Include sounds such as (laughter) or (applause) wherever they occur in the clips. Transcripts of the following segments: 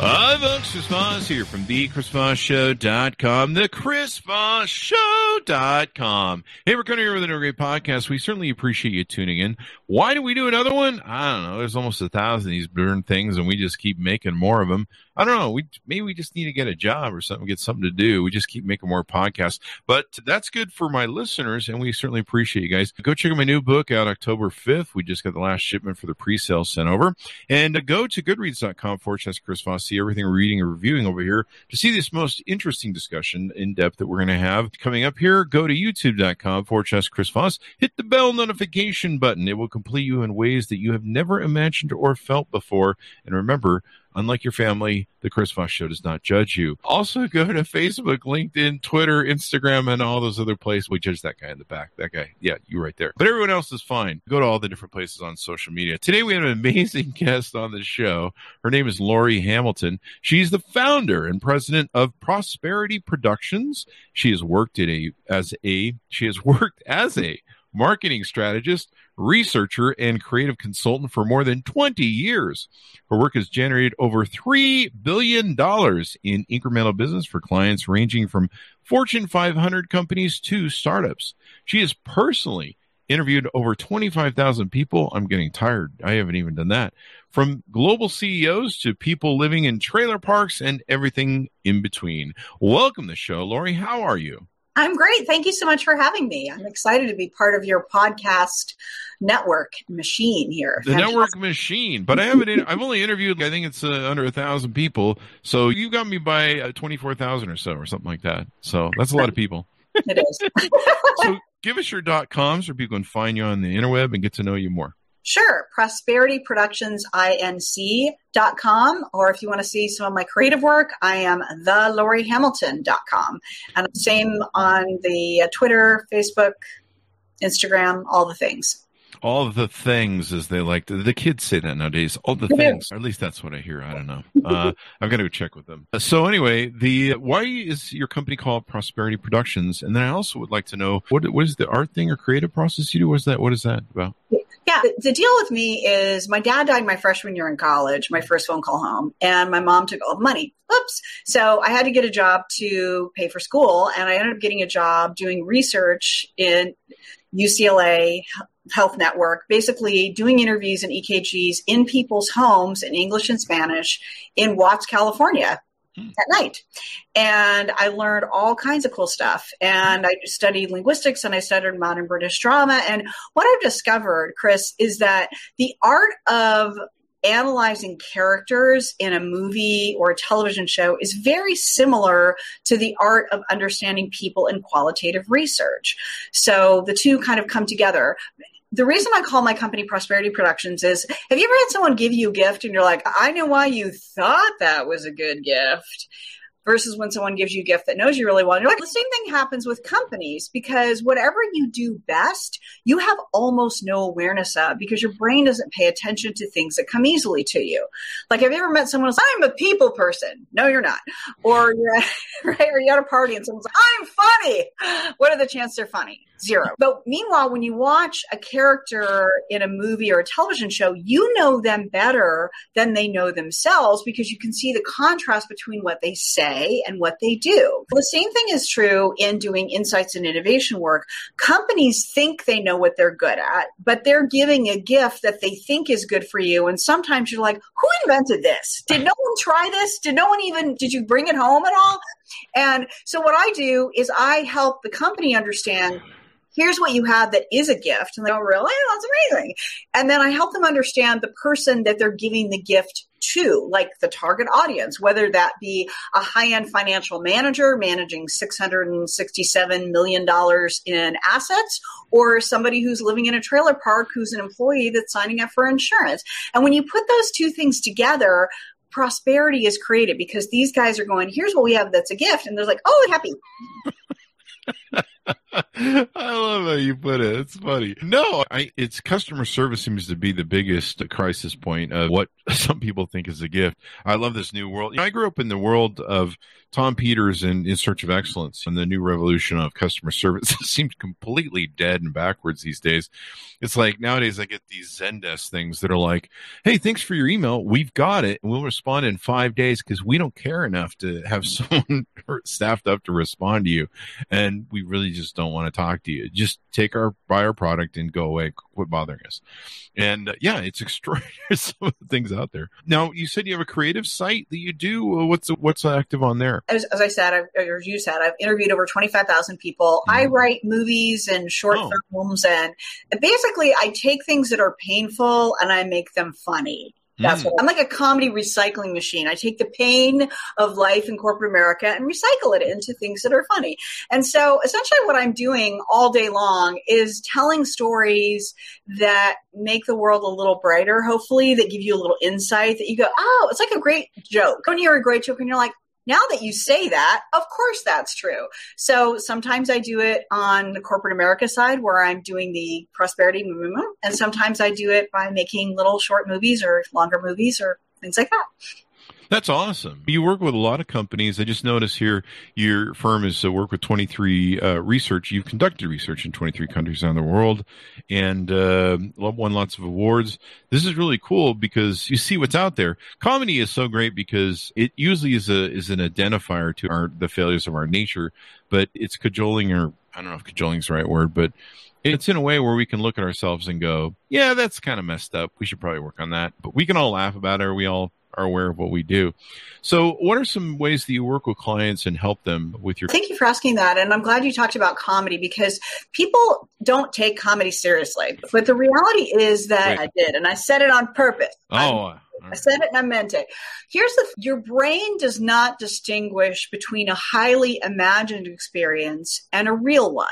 Folks. Chris Voss here from the ChrisVossShow.com, the ChrisVossShow.com. Hey, we're coming here with another great podcast. We certainly appreciate you tuning in. Why do we do another one? I don't know. There's almost a thousand of these burn things, and we just keep making more of them. I don't know. We maybe we just need to get a job or something, get something to do. We just keep making more podcasts. But that's good for my listeners, and we certainly appreciate you guys. Go check out my new book out October 5th. We just got the last shipment for the pre-sale sent over. And go to goodreads.com forward slash Chris Voss, see everything we're reading and reviewing over here to see this most interesting discussion in depth that we're going to have coming up here. Go to youtube.com forward slash Chris Voss. Hit the bell notification button. It will complete you in ways that you have never imagined or felt before. And remember, Unlike your family, the Chris Voss Show does not judge you. Also, go to Facebook, LinkedIn, Twitter, Instagram, and all those other places. We judge that guy in the back. That guy, yeah, you right there. But everyone else is fine. Go to all the different places on social media. Today, we have an amazing (laughs) guest on the show. Her name is Lori Hamilton. She's the founder and president of Prosperity Productions. She has worked in a as a she has worked as a marketing strategist, researcher, and creative consultant for more than 20 years. Her work has generated over $3 billion in incremental business for clients ranging from Fortune 500 companies to startups. She has personally interviewed over 25,000 people. I'm getting tired. I haven't even done that. From global CEOs to people living in trailer parks and everything in between. Welcome to the show, Lori. How are you? I'm great. Thank you so much for having me. I'm excited to be part of your podcast network machine here. The network machine. But I haven't. I've only interviewed. I think it's uh, under a thousand people. So you got me by uh, twenty four thousand or so, or something like that. So that's a lot of people. it is. (laughs) so give us your dot coms so people can find you on the interweb and get to know you more. Sure, prosperityproductionsinc.com. Or if you want to see some of my creative work, I am thelori.hamilton.com. And same on the uh, Twitter, Facebook, Instagram, all the things all the things as they like to, the kids say that nowadays all the things or at least that's what i hear i don't know. Uh, i'm going to go check with them. So anyway the why is your company called prosperity productions? And then i also would like to know what what is the art thing or creative process you do? What's that what is that about? Yeah, the, the, deal with me is my dad died my freshman year in college, my first phone call home, and my mom took all the money. Oops. So I had to get a job to pay for school, and I ended up getting a job doing research in UCLA Health Network, basically doing interviews and EKGs in people's homes in English and Spanish in Watts, California hmm. at night. And I learned all kinds of cool stuff. And I studied linguistics and I studied modern British drama. And what I've discovered, Chris, is that the art of analyzing characters in a movie or a television show is very similar to the art of understanding people in qualitative research. So the two kind of come together the reason I call my company Prosperity Productions is have you ever had someone give you a gift and you're like, I know why you thought that was a good gift? Versus when someone gives you a gift that knows you really well. You're like, the same thing happens with companies because whatever you do best, you have almost no awareness of because your brain doesn't pay attention to things that come easily to you. Like, have you ever met someone who's, I'm a people person? No, you're not. Or you're at, (laughs) right, or you're at a party and someone's like, I'm funny. What are the chances they're funny? Zero. But meanwhile, when you watch a character in a movie or a television show, you know them better than they know themselves because you can see the contrast between what they say and what they do. The same thing is true in doing insights and innovation work. Companies think they know what they're good at, but they're giving a gift that they think is good for you. And sometimes you're like, who invented this? Did no one try this? Did no one even, did you bring it home at all? And so what I do is I help the company understand here's what you have that is a gift. And they go, oh, really? That's amazing. And then I help them understand the person that they're giving the gift to, like the target audience, whether that be a high end financial manager managing $667 million in assets or somebody who's living in a trailer park who's an employee that's signing up for insurance. And when you put those two things together, prosperity is created because these guys are going, here's what we have that's a gift. And they're like, oh, happy. (laughs) I love how you put it. It's funny. No, I, it's customer service seems to be the biggest crisis point of what (laughs) some people think is a gift. I love this new world. I grew up in the world of Tom Peters and In Search of Excellence and the new revolution of customer service. (laughs) seems completely dead and backwards these days. It's like nowadays I get these Zendesk things that are like, hey, thanks for your email. We've got it. And we'll respond in five days because we don't care enough to have (laughs) someone staffed up to respond to you. And we really just don't want to talk to you. Just take our buy our product and go away. Quit bothering us. And uh, yeah, it's (laughs) extraordinary. some of the things out there. Now, you said you have a creative site that you do. What's what's active on there? As, as I said, I've, or you said, I've interviewed over twenty five thousand people. Mm-hmm. I write movies and short oh. films, and basically, I take things that are painful and I make them funny. That's mm. what I'm like a comedy recycling machine. I take the pain of life in corporate America and recycle it into things that are funny. And so essentially what I'm doing all day long is telling stories that make the world a little brighter, hopefully, that give you a little insight that you go, oh, it's like a great joke. When you hear a great joke and you're like, now that you say that, of course that's true. So sometimes I do it on the corporate America side where I'm doing the prosperity movement, and sometimes I do it by making little short movies or longer movies or things like that. That's awesome. You work with a lot of companies. I just noticed here your firm has uh, worked with 23 uh, research. You've conducted research in 23 countries around the world and uh, won lots of awards. This is really cool because you see what's out there. Comedy is so great because it usually is a is an identifier to our the failures of our nature, but it's cajoling or I don't know if cajoling is the right word, but it's in a way where we can look at ourselves and go, yeah, that's kind of messed up. We should probably work on that. But we can all laugh about it. Or we all are aware of what we do. So, what are some ways that you work with clients and help them with your? Thank you for asking that, and I'm glad you talked about comedy because people don't take comedy seriously. But the reality is that Wait. I did, and I said it on purpose. Oh. I'm, I said it and I meant it. Here's the your brain does not distinguish between a highly imagined experience and a real one.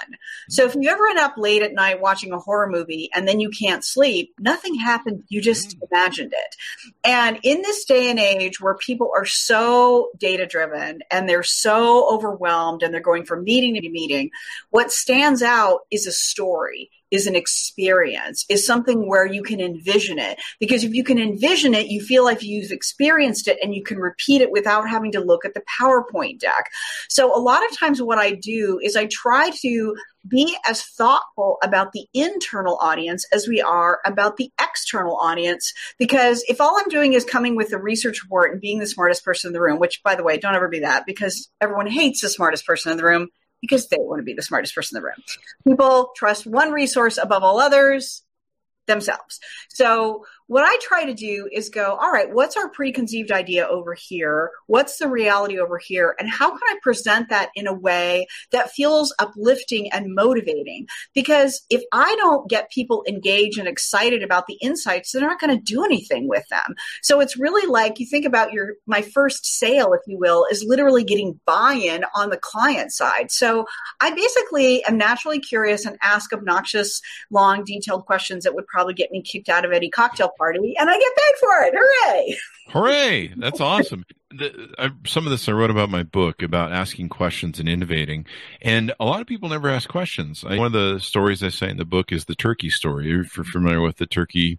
So if you ever end up late at night watching a horror movie and then you can't sleep, nothing happened. You just mm. imagined it. And in this day and age where people are so data driven and they're so overwhelmed and they're going from meeting to meeting, what stands out is a story is an experience, is something where you can envision it. Because if you can envision it, you feel like you've experienced it and you can repeat it without having to look at the PowerPoint deck. So a lot of times what I do is I try to be as thoughtful about the internal audience as we are about the external audience. Because if all I'm doing is coming with a research report and being the smartest person in the room, which by the way, don't ever be that because everyone hates the smartest person in the room because they want to be the smartest person in the room. People trust one resource above all others themselves. So what I try to do is go, all right, what's our preconceived idea over here? What's the reality over here? And how can I present that in a way that feels uplifting and motivating? Because if I don't get people engaged and excited about the insights, they're not going to do anything with them. So it's really like you think about your, my first sale, if you will, is literally getting buy-in on the client side. So I basically am naturally curious and ask obnoxious, long, detailed questions that would probably get me kicked out of any cocktail party and I get paid for it. Hooray! Hooray! That's (laughs) awesome. The, I, some of this I wrote about my book about asking questions and innovating, and a lot of people never ask questions. I, one of the stories I say in the book is the turkey story. If you're familiar with the turkey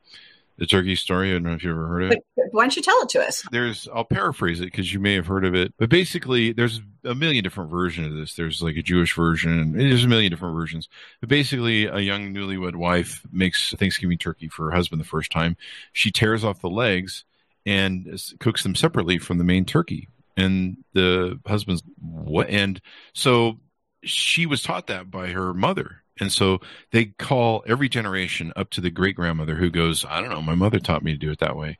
the turkey story. I don't know if you've ever heard of it. Why don't you tell it to us? There's, I'll paraphrase it because you may have heard of it, but basically, there's a million different versions of this. There's like a Jewish version, and there's a million different versions. But basically, a young newlywed wife makes Thanksgiving turkey for her husband the first time. She tears off the legs and cooks them separately from the main turkey. And the husband's what? And so she was taught that by her mother and so they call every generation up to the great grandmother who goes, I don't know, my mother taught me to do it that way.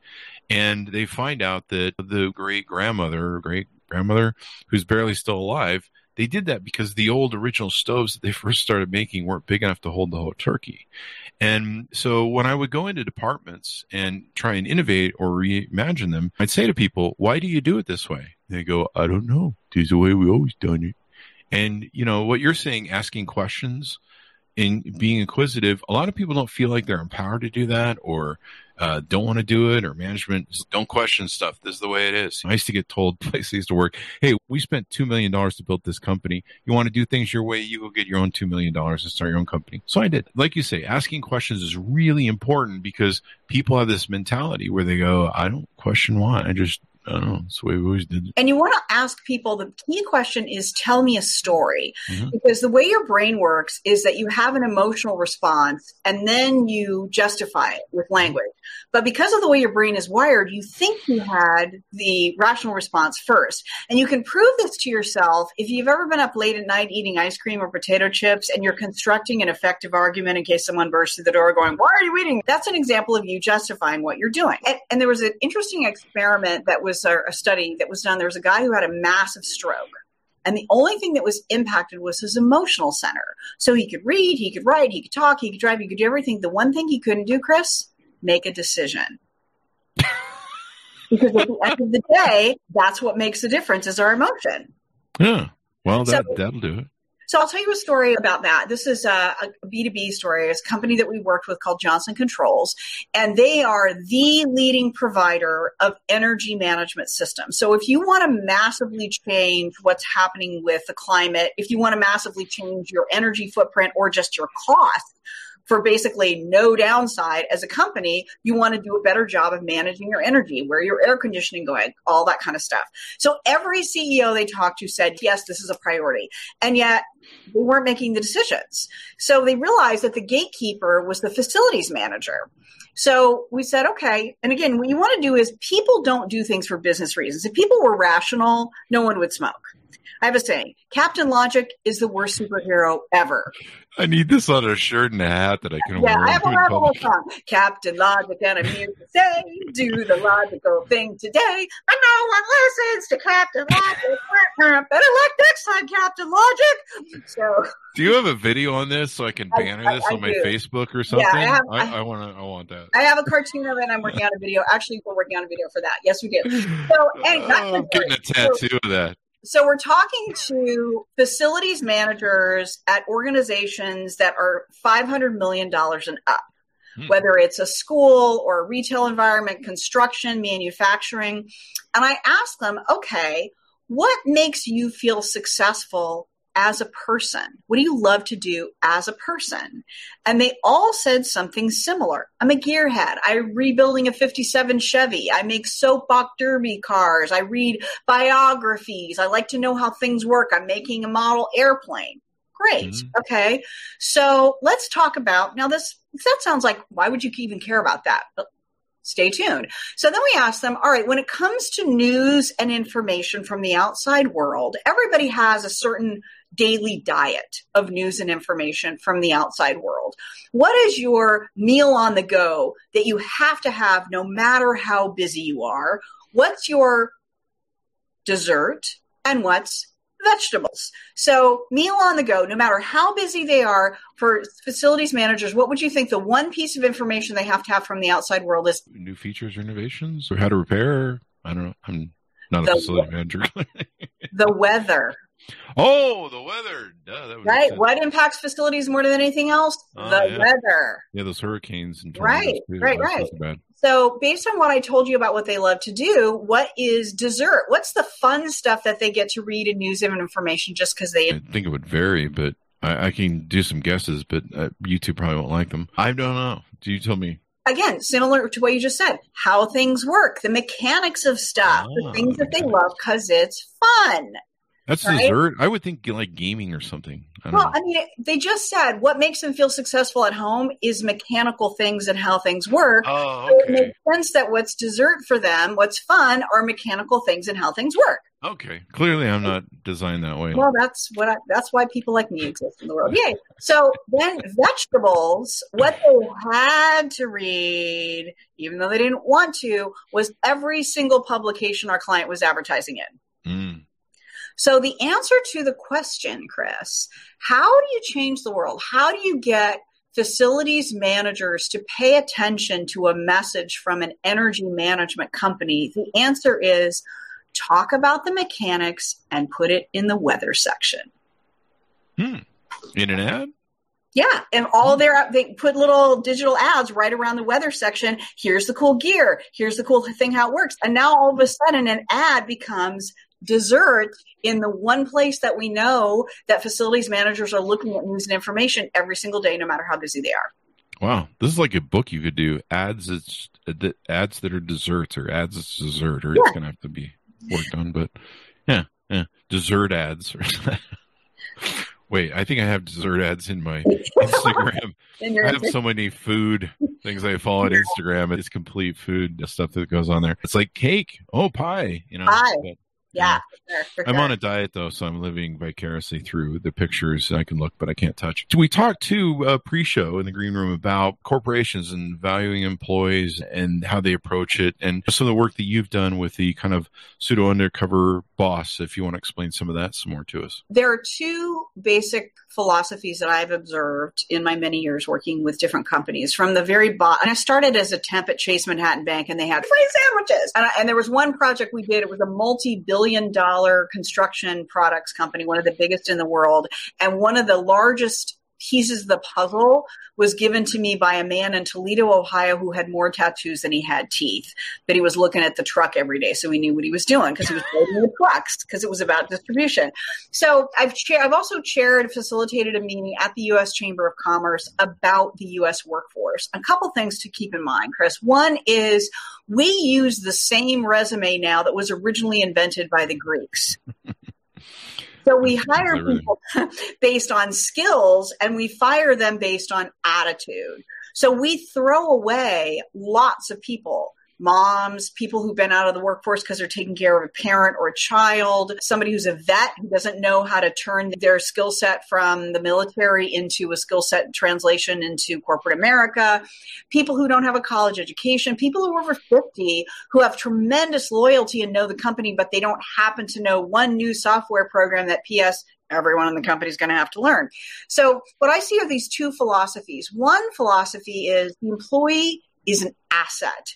And they find out that the great grandmother great grandmother who's barely still alive, they did that because the old original stoves that they (laughs) first started making weren't big enough to hold the whole turkey. And so when I would go into departments and try and innovate or reimagine them, I'd say to people, why do you do it this way? they go, I don't know. This is the way we always done it. And you know, what you're saying, asking questions and being inquisitive, a lot of people don't feel like they're empowered to do that or uh, don't want to do it or management don't question stuff. This is the way it is. I used to get told (laughs) places to work, hey, we spent $2 million to build this company. You want to do things your way, you go get your own $2 million and start your own company. So I did. Like you say, asking questions is really important because people have this mentality where they go, I don't question why. I just I don't know. That's the way we always did it. And you want to ask people the key question is tell me a story. Mm-hmm. Because the way your brain works is that you have an emotional response and then you justify it with language. But because of the way your brain is wired, you think you had the rational response first. And you can prove this to yourself if you've ever been up late at night eating ice cream or potato chips and you're constructing an effective argument in case someone bursts through the door going, Why are you eating? That's an example of you justifying what you're doing. And, and there was an interesting experiment that was a, a study that was done. There was a guy who had a massive stroke. And the only thing that was impacted was his emotional center. So he could read, he could write, he could talk, he could drive, he could do everything. The one thing he couldn't do, Chris, make a decision. because at the end of the day, that's what makes the difference is our emotion. Yeah. Well, that, so, that'll do it. So I'll tell you a story about that. This is a a B2B story. It's a company that we worked with called Johnson Controls, and they are the leading provider of energy management systems. So if you want to massively change what's happening with the climate, if you want to massively change your energy footprint or just your cost, for basically no downside as a company, you want to do a better job of managing your energy, where your air conditioning going, all that kind of stuff. So every CEO they talked to said, yes, this is a priority. And yet they weren't making the decisions. So they realized that the gatekeeper was the facilities manager. So we said, okay. And again, what you want to do is people don't do things for business reasons. If people were rational, no one would smoke. I have a saying Captain Logic is the worst superhero ever. I need this on a shirt and a hat that I can yeah, wear. I have a whole song. Captain Logic, and I'm here to say, do the logical thing today. But no one listens to Captain Logic. Better luck next time, Captain Logic. So, do you have a video on this so I can banner I, this I, on my do. Facebook or something? Yeah, I, have, I, want to. I want that. I have a cartoon of it. and I'm working on a video. Actually, we're working on a video for that. Yes, we do. So, anyway, oh, I'm getting a tattoo so, of that. So we're talking to facilities managers at organizations that are $500 million and up, hmm. whether it's a school or a retail environment, construction, manufacturing. And I ask them, okay, what makes you feel successful as a person? What do you love to do as a person? And they all said something similar. I'm a gearhead. I'm rebuilding a 57 Chevy. I make soapbox derby cars. I read biographies. I like to know how things work. I'm making a model airplane. Great. Mm-hmm. Okay. So let's talk about now this. That sounds like why would you even care about that? But stay tuned. So then we ask them, all right, when it comes to news and information from the outside world, everybody has a certain daily diet of news and information from the outside world. What is your meal on the go that you have to have no matter how busy you are? What's your dessert and what's vegetables. So, meal on the go, no matter how busy they are for facilities managers, what would you think the one piece of information they have to have from the outside world is? New features or innovations or how to repair? I don't know. I'm not a facility manager. (laughs) the weather. Oh, the weather. Duh, right. What impacts facilities more than anything else? Uh, the yeah. weather. Yeah, those hurricanes and right, right, right. So, based on what I told you about what they love to do, what is dessert? What's the fun stuff that they get to read in news and information just because they? I think it would vary, but I, I can do some guesses. But uh, YouTube probably won't like them. I don't know. Do you tell me? Again, similar to what you just said, how things work, the mechanics of stuff, the ah, things that they love because it's fun. That's right? dessert. I would think like gaming or something. I well, know. I mean, they just said what makes them feel successful at home is mechanical things and how things work. Oh, okay. So it makes sense that what's dessert for them, what's fun, are mechanical things and how things work. Okay, clearly I'm not designed that way. Well, that's what I, that's why people like me exist in the world. Yay! So then vegetables, what they had to read, even though they didn't want to, was every single publication our client was advertising in. Mm. So, the answer to the question, Chris, how do you change the world? How do you get facilities managers to pay attention to a message from an energy management company? The answer is talk about the mechanics and put it in the weather section. Hmm. In an ad? Yeah, and all their they put little digital ads right around the weather section. Here's the cool gear. Here's the cool thing how it works. And now all of a sudden an ad becomes dessert in the one place that we know that facilities managers are looking at news and information every single day no matter how busy they are. Wow, this is like a book you could do. Ads it's ads that are desserts or ads that's dessert or yeah. it's going to have to be worked on but yeah, yeah, dessert ads. (laughs) Wait, I think I have dessert ads in my Instagram. (laughs) I have so many food things I follow on (laughs) Instagram. It's complete food stuff that goes on there. It's like cake, oh pie, you know. Pie. But, yeah, sure, sure. I'm on a diet though, so I'm living vicariously through the pictures. I can look, but I can't touch. We talked to uh, pre-show in the green room about corporations and valuing employees and how they approach it, and some of the work that you've done with the kind of pseudo undercover boss. If you want to explain some of that some more to us, there are two basic philosophies that I've observed in my many years working with different companies. From the very bottom, and I started as a temp at Chase Manhattan Bank, and they had free sandwiches. And, I, and there was one project we did. It was a multi-billion dollar construction products company, one of the biggest in the world, and one of the largest pieces of the puzzle was given to me by a man in Toledo, Ohio, who had more tattoos than he had teeth. But he was looking at the truck every day, so he knew what he was doing because he was building the trucks because it was about distribution. So I've cha- I've also chaired, facilitated a meeting at the U.S. Chamber of Commerce about the U.S. workforce. A couple things to keep in mind, Chris. One is we use the same resume now that was originally invented by the Greeks. (laughs) So we hire people (laughs) based on skills and we fire them based on attitude. So we throw away lots of people moms, people who've been out of the workforce because they're taking care of a parent or a child, somebody who's a vet who doesn't know how to turn their skill set from the military into a skill set translation into corporate America, people who don't have a college education, people who are over 50 who have tremendous loyalty and know the company, but they don't happen to know one new software program that PS everyone in the company is going to have to learn. So, what I see are these two philosophies. One philosophy is the employee is an asset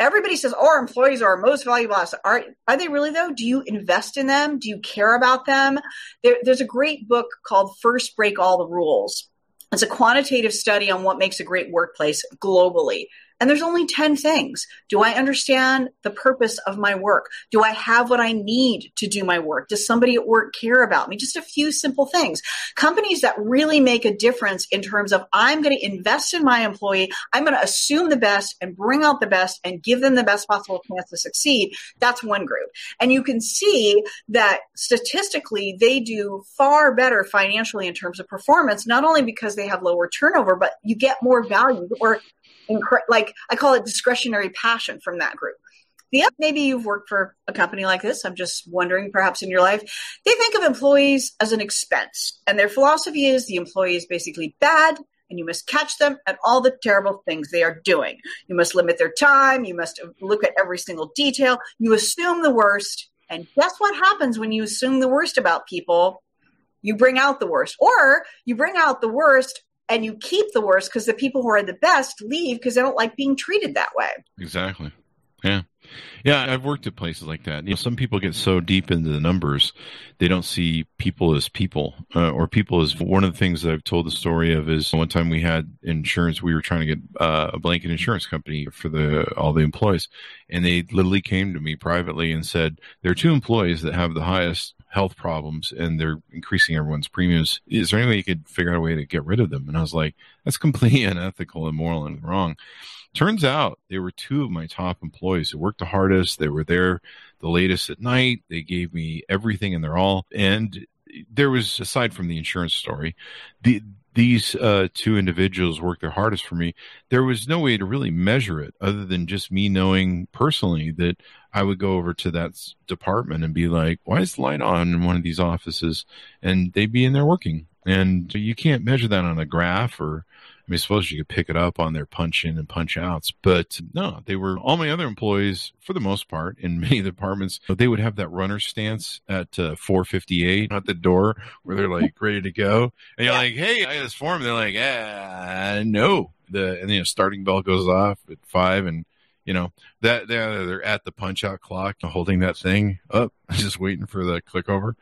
everybody says, oh, our employees are our most valuable asset. Are, are they really though? Do you invest in them? Do you care about them? There, there's a great book called First Break All the Rules. It's a quantitative study on what makes a great workplace globally. And there's only 10 things. Do I understand the purpose of my work? Do I have what I need to do my work? Does somebody at work care about me? Just a few simple things. Companies that really make a difference in terms of I'm going to invest in my employee, I'm going to assume the best and bring out the best and give them the best possible chance to succeed. That's one group. And you can see that statistically they do far better financially in terms of performance, not only because they have lower turnover, but you get more value or like I call it discretionary passion from that group. The maybe you've worked for a company like this. I'm just wondering, perhaps in your life, they think of employees as an expense, and their philosophy is the employee is basically bad, and you must catch them at all the terrible things they are doing. You must limit their time. You must look at every single detail. You assume the worst, and guess what happens when you assume the worst about people? You bring out the worst, or you bring out the worst and you keep the worst because the people who are the best leave because they don't like being treated that way. Exactly. Yeah. Yeah, I've worked at places like that. You know, some people get so deep into the numbers, they don't see people as people, uh, or people as one of the things that I've told the story of is one time we had insurance. We were trying to get uh, a blanket insurance company for the all the employees, and they literally came to me privately and said there are two employees that have the highest health problems and they're increasing everyone's premiums. Is there any way you could figure out a way to get rid of them? And I was like, that's completely (laughs) unethical, immoral, and wrong. Turns out they were two of my top employees who worked the hardest. They were there the latest at night. They gave me everything and they're all. And there was, aside from the insurance story, the, these uh, two individuals worked their hardest for me. There was no way to really measure it other than just me knowing personally that I would go over to that department and be like, why is the light on in one of these offices? And they'd be in there working. And you can't measure that on a graph or mean, suppose you could pick it up on their punch in and punch outs, but no, they were all my other employees for the most part in (laughs) many departments. They would have that runner stance at uh, 458 at the door where they're like ready to go. And you're like, Hey, I got this form. They're like, ah, no. The, and you know, starting bell goes off at five and you know that they're, they're at the punch out clock holding that thing up (laughs) just waiting for the click over.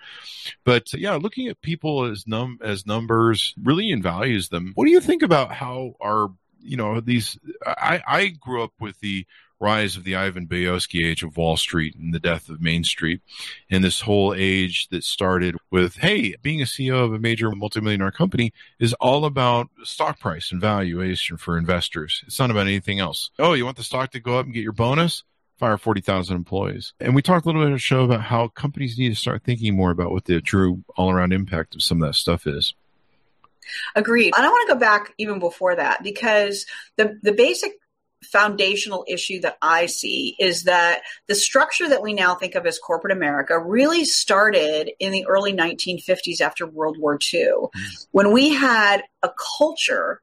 But yeah looking at people as num as numbers really invalues them. What do you think about how our you know these i i grew up with the rise of the Ivan Boesky age of Wall Street and the death of Main Street, and this whole age that started with, hey, being a CEO of a major multimillionaire company is all about stock price and valuation for investors. It's not about anything else. Oh, you want the stock to go up and get your bonus? Fire 40,000 employees. And we talked a little bit on the show about how companies need to start thinking more about what the true all around impact of some of that stuff is. Agreed. And I want to go back even before that because the, the basic foundational issue that I see is that the structure that we now think of as corporate America really started in the early 1950s after World War II, mm-hmm. when we had a culture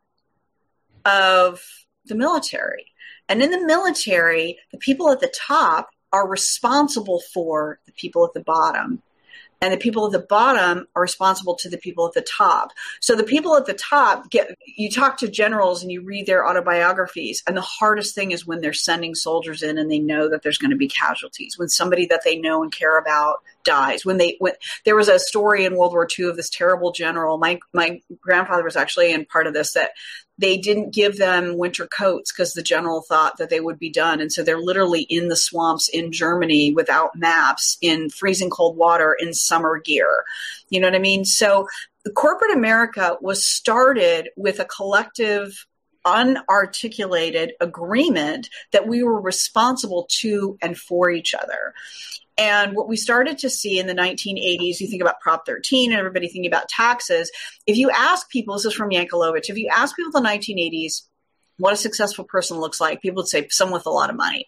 of the military. And in the military, the people at the top are responsible for the people at the bottom and the people at the bottom are responsible to the people at the top. So the people at the top get you talk to generals and you read their autobiographies and the hardest thing is when they're sending soldiers in and they know that there's going to be casualties. When somebody that they know and care about dies. When they when there was a story in World War II of this terrible general. My my grandfather was actually in part of this that they didn't give them winter coats because the general thought that they would be done. And so they're literally in the swamps in Germany without maps, in freezing cold water, in summer gear. You know what I mean? So the corporate America was started with a collective unarticulated agreement that we were responsible to and for each other. And what we started to see in the 1980s, you think about Prop 13 and everybody thinking about taxes. If you ask people, this is from Yankelovich, if you ask people in the 1980s what a successful person looks like, people would say someone with a lot of money.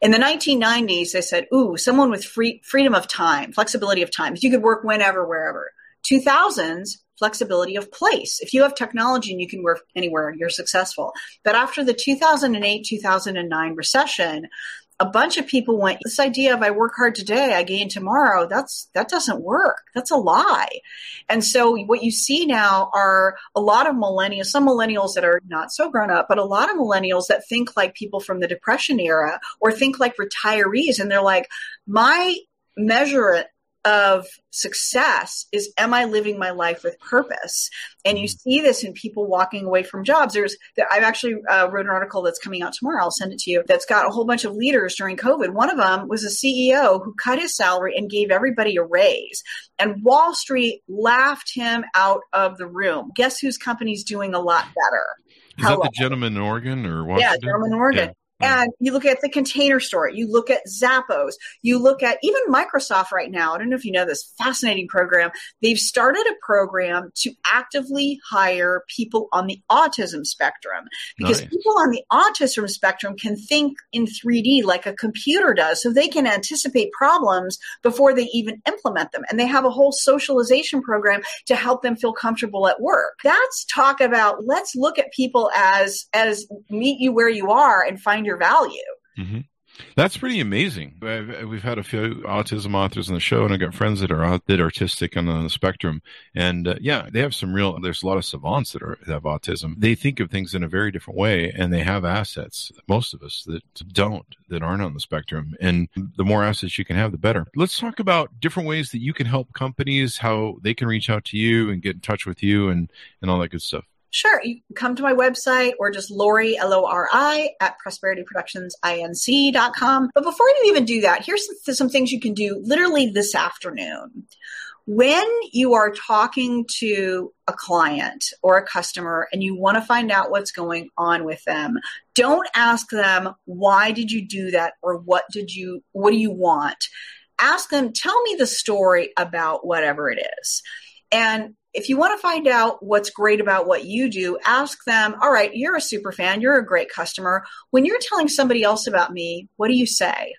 In the 1990s, they said, ooh, someone with free, freedom of time, flexibility of time. If you could work whenever, wherever. 2000s, flexibility of place. If you have technology and you can work anywhere, you're successful. But after the 2008 2009 recession, a bunch of people went this idea of i work hard today i gain tomorrow that's that doesn't work. That's a lie. And so what you see now are a lot of millennials some millennials that are not so grown up but a lot of millennials that think like people from the depression era or think like retirees and they're like my measure of success is am i living my life with purpose? And you mm-hmm. see this in people walking away from jobs. There's that i've actually uh, wrote an article that's coming out tomorrow. I'll send it to you that's got a whole bunch of leaders during covid. One of them was a ceo who cut his salary and gave everybody a raise. And wall street laughed him out of the room. Guess whose company's doing a lot better? Is that the gentleman in Oregon or Washington? Yeah, gentleman in Oregon. Yeah. And you look at the container store, you look at Zappos, you look at even Microsoft right now. I don't know if you know this fascinating program. They've started a program to actively hire people on the autism spectrum because nice. people on the autism spectrum can think in 3D like a computer does. So they can anticipate problems before they even implement them. And they have a whole socialization program to help them feel comfortable at work. That's talk about let's look at people as, as meet you where you are and find your value. Mm-hmm. That's pretty amazing. We've had a few autism authors on the show, and I've got friends that are that artistic and on the spectrum, and uh, yeah, they have some real. There's a lot of savants that, are, that have autism. They think of things in a very different way, and they have assets. Most of us that don't, that aren't on the spectrum, and the more assets you can have, the better. Let's talk about different ways that you can help companies, how they can reach out to you and get in touch with you, and and all that good stuff. Sure. You come to my website or just Lori, L O R I, at prosperityproductionsinc.com. But before you even do that, here's some things you can do literally this afternoon. When you are talking to a client or a customer and you want to find out what's going on with them, don't ask them, why did you do that? Or what did you, what do you want? Ask them, tell me the story about whatever it is. And if you want to find out what's great about what you do, ask them, all right, you're a super fan, you're a great customer. When you're telling somebody else about me, what do you say?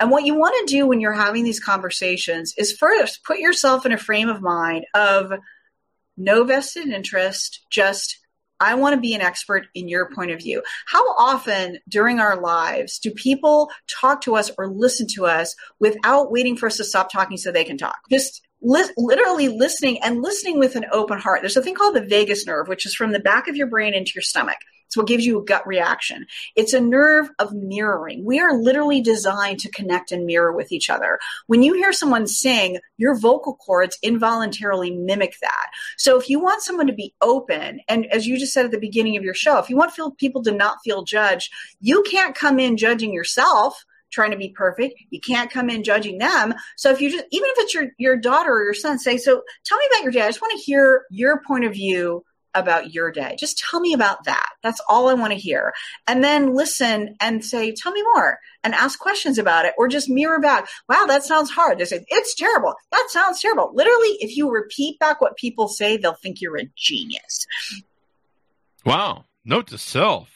And what you want to do when you're having these conversations is first put yourself in a frame of mind of no vested interest, just I want to be an expert in your point of view. How often during our lives do people talk to us or listen to us without waiting for us to stop talking so they can talk? Just li- literally listening and listening with an open heart. There's a thing called the vagus nerve, which is from the back of your brain into your stomach. It's what gives you a gut reaction. It's a nerve of mirroring. We are literally designed to connect and mirror with each other. When you hear someone sing, your vocal cords involuntarily mimic that. So if you want someone to be open, and as you just said at the beginning of your show, if you want people to not feel judged, you can't come in judging yourself trying to be perfect. You can't come in judging them. So if you just, even if it's your, your daughter or your son, say, so tell me about your dad. I just want to hear your point of view about your day. Just tell me about that. That's all I want to hear. And then listen and say, tell me more and ask questions about it or just mirror back. Wow, that sounds hard. They say, it's terrible. That sounds terrible. Literally, if you repeat back what people say, they'll think you're a genius. Wow. Note to self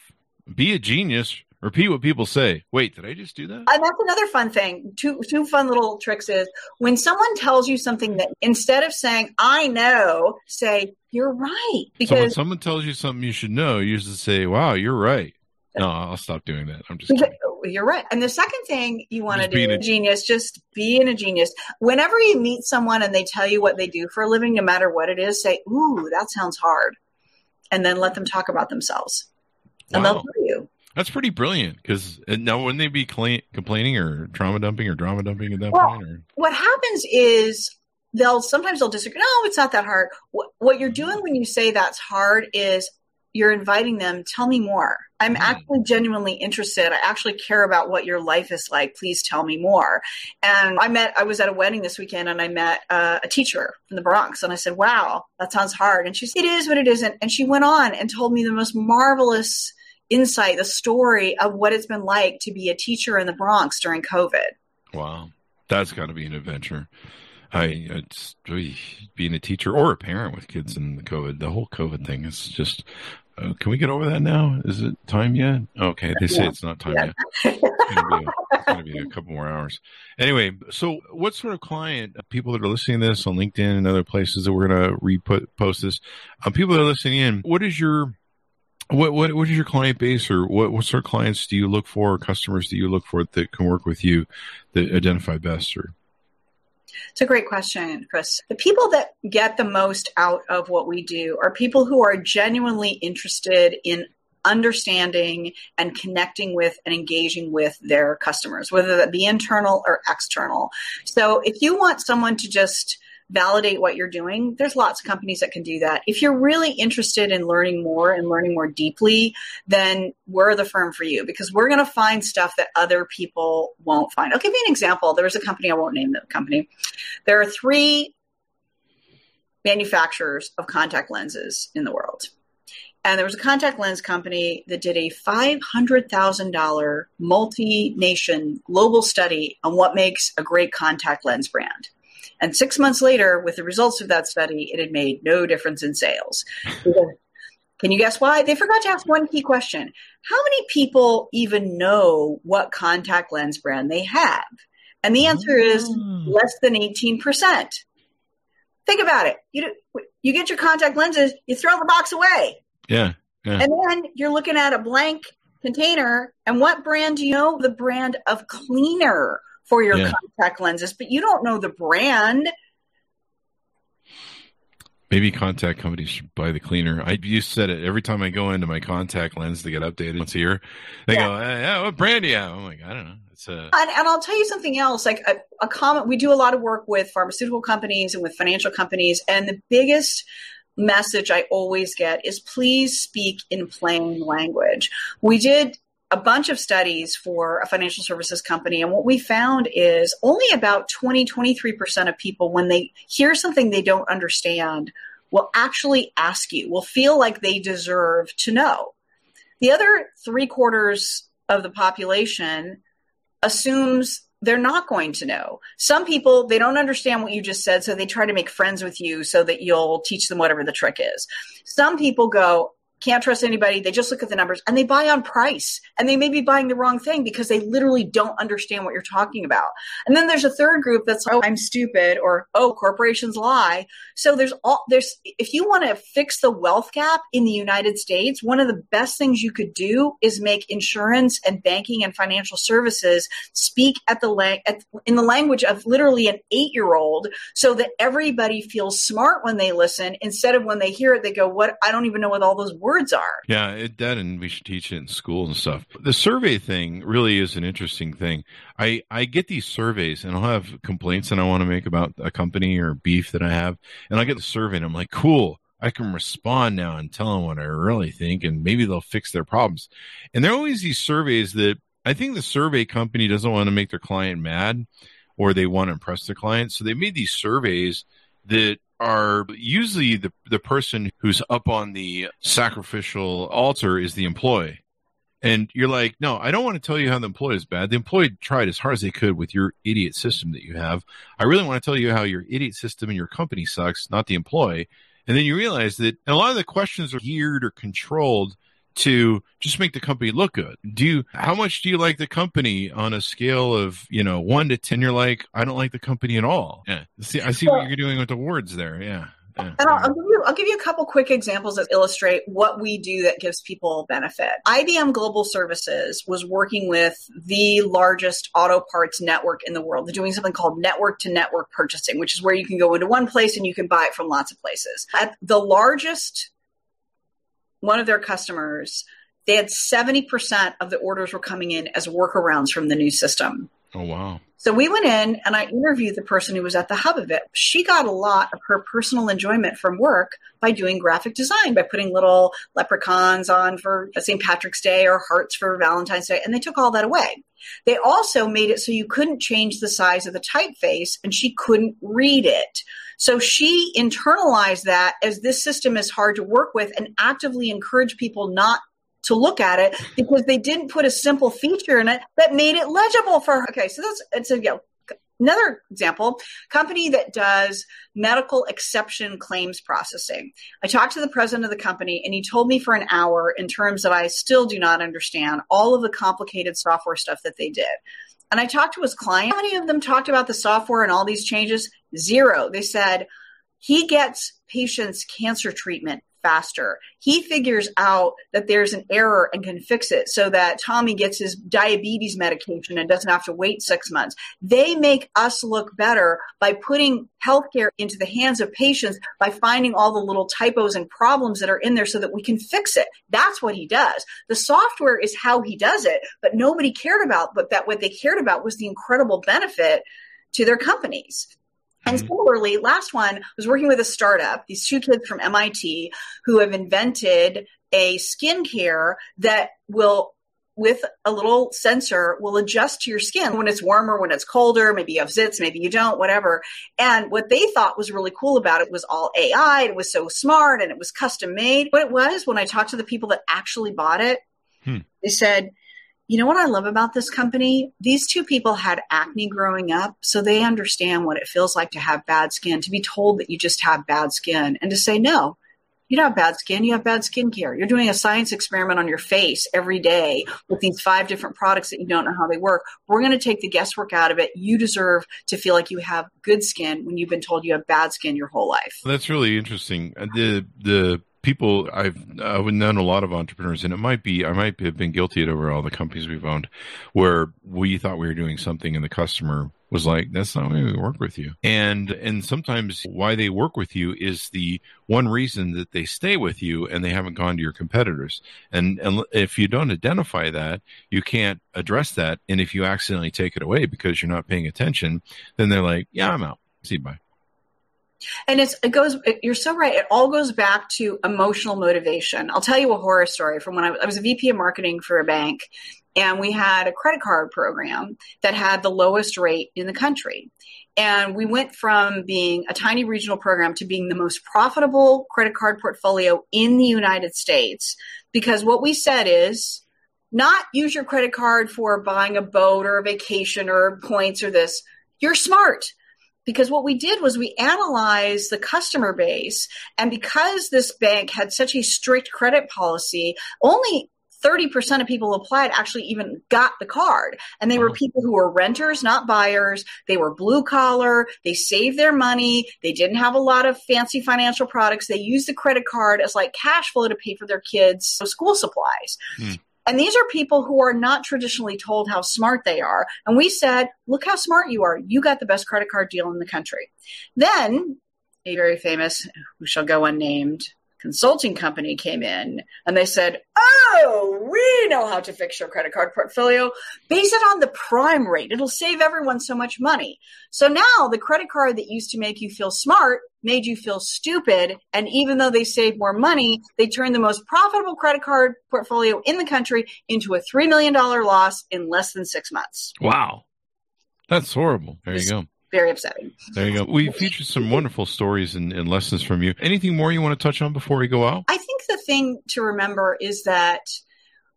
be a genius Repeat what people say. Wait, did I just do that? And that's another fun thing. Two two fun little tricks is when someone tells you something that instead of saying "I know," say "You're right." Because so when someone tells you something you should know, you just say, "Wow, you're right." No, I'll stop doing that. I'm just. Kidding. You're right. And the second thing you want to do, a genius, just being a genius. Whenever you meet someone and they tell you what they do for a living, no matter what it is, say, "Ooh, that sounds hard," and then let them talk about themselves, wow. and they'll tell you. That's pretty brilliant because now wouldn't they be cl- complaining or trauma dumping or drama dumping at that well, point? Or? What happens is they'll sometimes they'll disagree. No, it's not that hard. What, what you're doing when you say that's hard is you're inviting them. Tell me more. I'm mm. actually genuinely interested. I actually care about what your life is like. Please tell me more. And I met. I was at a wedding this weekend, and I met uh, a teacher from the Bronx, and I said, "Wow, that sounds hard." And she said, "It is, but it isn't." And she went on and told me the most marvelous insight, the story of what it's been like to be a teacher in the Bronx during COVID. Wow, that's got to be an adventure. I it's being a teacher or a parent with kids in the COVID. The whole COVID thing is just. Uh, can we get over that now? Is it time yet? Okay, they say yeah. it's not time yeah. yet. It's going to be a couple more hours. Anyway, so what sort of client, people that are listening to this on LinkedIn and other places that we're going to repost this, um, people that are listening in, what is your what what what is your client base, or what what sort of clients do you look for, or customers do you look for that can work with you that identify best, or? It's a great question, Chris. The people that get the most out of what we do are people who are genuinely interested in understanding and connecting with and engaging with their customers, whether that be internal or external. So if you want someone to just validate what you're doing, there's lots of companies that can do that. If you're really interested in learning more and learning more deeply, then we're the firm for you because we're going to find stuff that other people won't find. I'll give you an example. There was a company, I won't name the company. There are three manufacturers of contact lenses in the world. And there was a contact lens company that did a $500,000 multi nation global study on what makes a great contact lens brand. And six months later, with the results of that study, it had made no difference in sales. (laughs) Can you guess why? They forgot to ask one key question. How many people even know what contact lens brand they have? And the answer is mm. less than 18%. Think about it. You, you get your contact lenses, you throw the box away. Yeah, yeah. And then you're looking at a blank container. And what brand do you know? The brand of cleaner for your yeah. contact lenses, but you don't know the brand. Maybe contact companies should buy the cleaner. I you said it every time I go into my contact lens to get updated once a year. They yeah. go, hey, yeah, what brand do you have? I'm like, I don't know. It's a and, and I'll tell you something else. Like a, a comment, we do a lot of work with pharmaceutical companies and with financial companies, and the biggest message I always get is please speak in plain language. We did a bunch of studies for a financial services company. And what we found is only about 20, 23% of people, when they hear something they don't understand, will actually ask you, will feel like they deserve to know. The other three quarters of the population assumes they're not going to know. Some people, they don't understand what you just said, so they try to make friends with you so that you'll teach them whatever the trick is. Some people go, can't trust anybody. They just look at the numbers and they buy on price and they may be buying the wrong thing because they literally don't understand what you're talking about. And then there's a third group that's, oh, I'm stupid or, oh, corporations lie. So there's all, there's, if you want to fix the wealth gap in the United States, one of the best things you could do is make insurance and banking and financial services speak at the, la- at, in the language of literally an eight year old so that everybody feels smart when they listen instead of when they hear it, they go, what, I don't even know what all those words words are. Yeah, it, that and we should teach it in school and stuff. The survey thing really is an interesting thing. I I get these surveys and I'll have complaints that I want to make about a company or beef that I have, and I get the survey and I'm like, cool. I can respond now and tell them what I really think, and maybe they'll fix their problems. And there are always these surveys that I think the survey company doesn't want to make their client mad or they want to impress their client. So they made these surveys that are usually the the person who's up on the sacrificial altar is the employee. And you're like, no, I don't want to tell you how the employee is bad. The employee tried as hard as they could with your idiot system that you have. I really want to tell you how your idiot system and your company sucks, not the employee. And then you realize that a lot of the questions are geared or controlled to just make the company look good. Do you, how much do you like the company on a scale of, you know, one to 10? You're like, I don't like the company at all. Yeah. See, I see what you're doing with the words there. Yeah. Yeah. And I'll, I'll, give you, I'll give you a couple quick examples that illustrate what we do that gives people benefit. IBM Global Services was working with the largest auto parts network in the world. They're doing something called network to network purchasing, which is where you can go into one place and you can buy it from lots of places. At the largest one of their customers, they had 70% of the orders were coming in as workarounds from the new system. Oh, wow. So we went in and I interviewed the person who was at the hub of it. She got a lot of her personal enjoyment from work by doing graphic design, by putting little leprechauns on for St. Patrick's Day or hearts for Valentine's Day, and they took all that away. They also made it so you couldn't change the size of the typeface and she couldn't read it. So she internalized that as this system is hard to work with and actively encouraged people not to look at it because they didn't put a simple feature in it that made it legible for her. Okay, so that's it's a know, another example company that does medical exception claims processing. I talked to the president of the company and he told me for an hour in terms of i still do not understand all of the complicated software stuff that they did. And i talked to his client. How many of them talked about the software and all these changes? Zero. They said he gets patients cancer treatment faster. He figures out that there's an error and can fix it so that Tommy gets his diabetes medication and doesn't have to wait six months. They make us look better by putting healthcare into the hands of patients by finding all the little typos and problems that are in there so that we can fix it. That's what he does. The software is how he does it, but nobody cared about, but that what they cared about was the incredible benefit to their companies. And mm-hmm. similarly, last one was working with a startup, these two kids from MIT who have invented a skincare that will with a little sensor will adjust to your skin when it's warmer, when it's colder, maybe you have zits, maybe you don't, whatever. And what they thought was really cool about it was all AI. It was so smart and it was custom made. What it was when I talked to the people that actually bought it, hmm. they said, you know what I love about this company? These two people had acne growing up, so they understand what it feels like to have bad skin, to be told that you just have bad skin, and to say, no, you don't have bad skin, you have bad skincare. You're doing a science experiment on your face every day with these five different products that you don't know how they work. We're going to take the guesswork out of it. You deserve to feel like you have good skin when you've been told you have bad skin your whole life. That's really interesting. Uh, the the people I've I've known a lot of entrepreneurs, and it might be I might have been guilty of over all the companies we've owned, where we thought we were doing something, and the customer was like, "That's not why we work with you." And and sometimes why they work with you is the one reason that they stay with you, and they haven't gone to your competitors. And and if you don't identify that, you can't address that. And if you accidentally take it away because you're not paying attention, then they're like, "Yeah, I'm out. See you bye." And it's it goes. You're so right. It all goes back to emotional motivation. I'll tell you a horror story from when I, I was a VP of marketing for a bank, and we had a credit card program that had the lowest rate in the country. And we went from being a tiny regional program to being the most profitable credit card portfolio in the United States because what we said is not use your credit card for buying a boat or a vacation or points or this. You're smart because what we did was we analyzed the customer base. And because this bank had such a strict credit policy, only 30% of people who applied actually even got the card. And they were people who were renters, not buyers. They were blue collar. They saved their money. They didn't have a lot of fancy financial products. They used the credit card as like cash flow to pay for their kids' school supplies. Hmm. And these are people who are not traditionally told how smart they are. And we said, look how smart you are. You got the best credit card deal in the country. Then a very famous, who shall go unnamed, consulting company came in and they said, Oh, we know how to fix your credit card portfolio. Base it on the prime rate. It'll save everyone so much money. So now the credit card that used to make you feel smart made you feel stupid. And even though they saved more money, they turned the most profitable credit card portfolio in the country into a $3 million loss in less than six months. Wow. That's horrible. There you go. Very upsetting. There you go. We featured some wonderful stories and, and lessons from you. Anything more you want to touch on before we go out? I think the thing to remember is that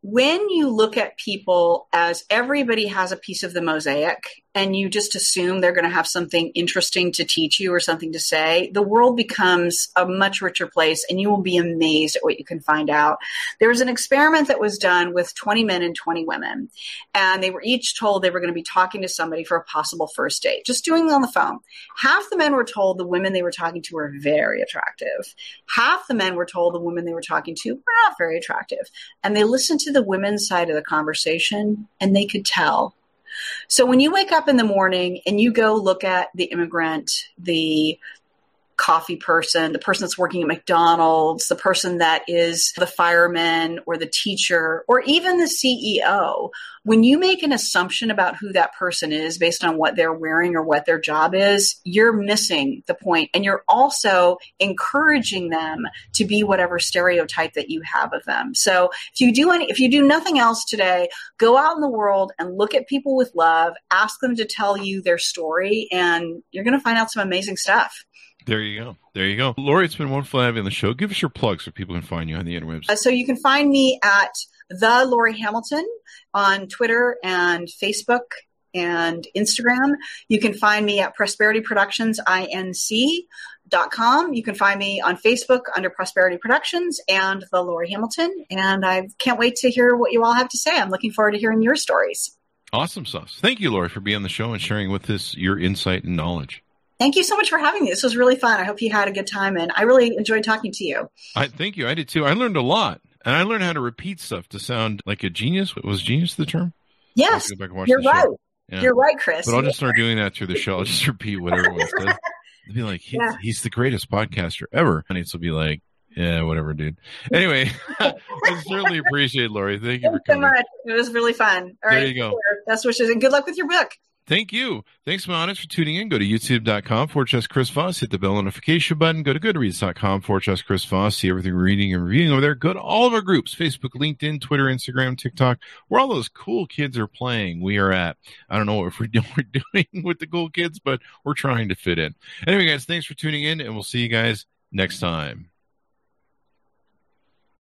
when you look at people as everybody has a piece of the mosaic and you just assume they're going to have something interesting to teach you or something to say, the world becomes a much richer place and you will be amazed at what you can find out. There was an experiment that was done with 20 men and 20 women, and they were each told they were going to be talking to somebody for a possible first date, just doing it on the phone. Half the men were told the women they were talking to were very attractive. Half the men were told the women they were talking to were not very attractive. And they listened to the women's side of the conversation and they could tell. So when you wake up in the morning and you go look at the immigrant, the coffee person, the person that's working at McDonald's, the person that is the fireman or the teacher, or even the CEO, when you make an assumption about who that person is based on what they're wearing or what their job is, you're missing the point. And you're also encouraging them to be whatever stereotype that you have of them. So if you do any, if you do nothing else today, go out in the world and look at people with love, ask them to tell you their story, and you're going to find out some amazing stuff. There you go. There you go. Lori, it's been wonderful having you on the show. Give us your plug so people can find you on the interwebs. Uh, so you can find me at the Lori Hamilton on Twitter and Facebook and Instagram. You can find me at Prosperity Productions Inc. Dot com. You can find me on Facebook under Prosperity Productions and the Lori Hamilton. And I can't wait to hear what you all have to say. I'm looking forward to hearing your stories. Awesome sauce. Thank you, Lori, for being on the show and sharing with us your insight and knowledge. Thank you so much for having me. This was really fun. I hope you had a good time and I really enjoyed talking to you. I thank you. I did too. I learned a lot. And I learned how to repeat stuff to sound like a genius. Was genius the term? Yes, go back and watch you're right. Yeah. You're right, Chris. But I'll just start doing that through the show. I'll just repeat whatever it says. I'll (laughs) be like, he's, Yeah. he's the greatest podcaster ever. And it's will be like, yeah, whatever, dude. Anyway, (laughs) I certainly appreciate it, Lori. Thank you for Thanks so coming. much. It was really fun. All There right. you go. Best wishes and good luck with your book. Thank you. Thanks, my audience, for tuning in. Go to youtube.com forward slash Chris Voss. Hit the bell notification button. Go to goodreads.com forward slash Chris Voss. See everything we're reading and reviewing over there. Go to all of our groups Facebook, LinkedIn, Twitter, Instagram, TikTok, where all those cool kids are playing. We are at. I don't know doing, (laughs) we're doing with the cool kids, but we're trying to fit in. Anyway, guys, thanks for tuning in, and we'll see you guys next time.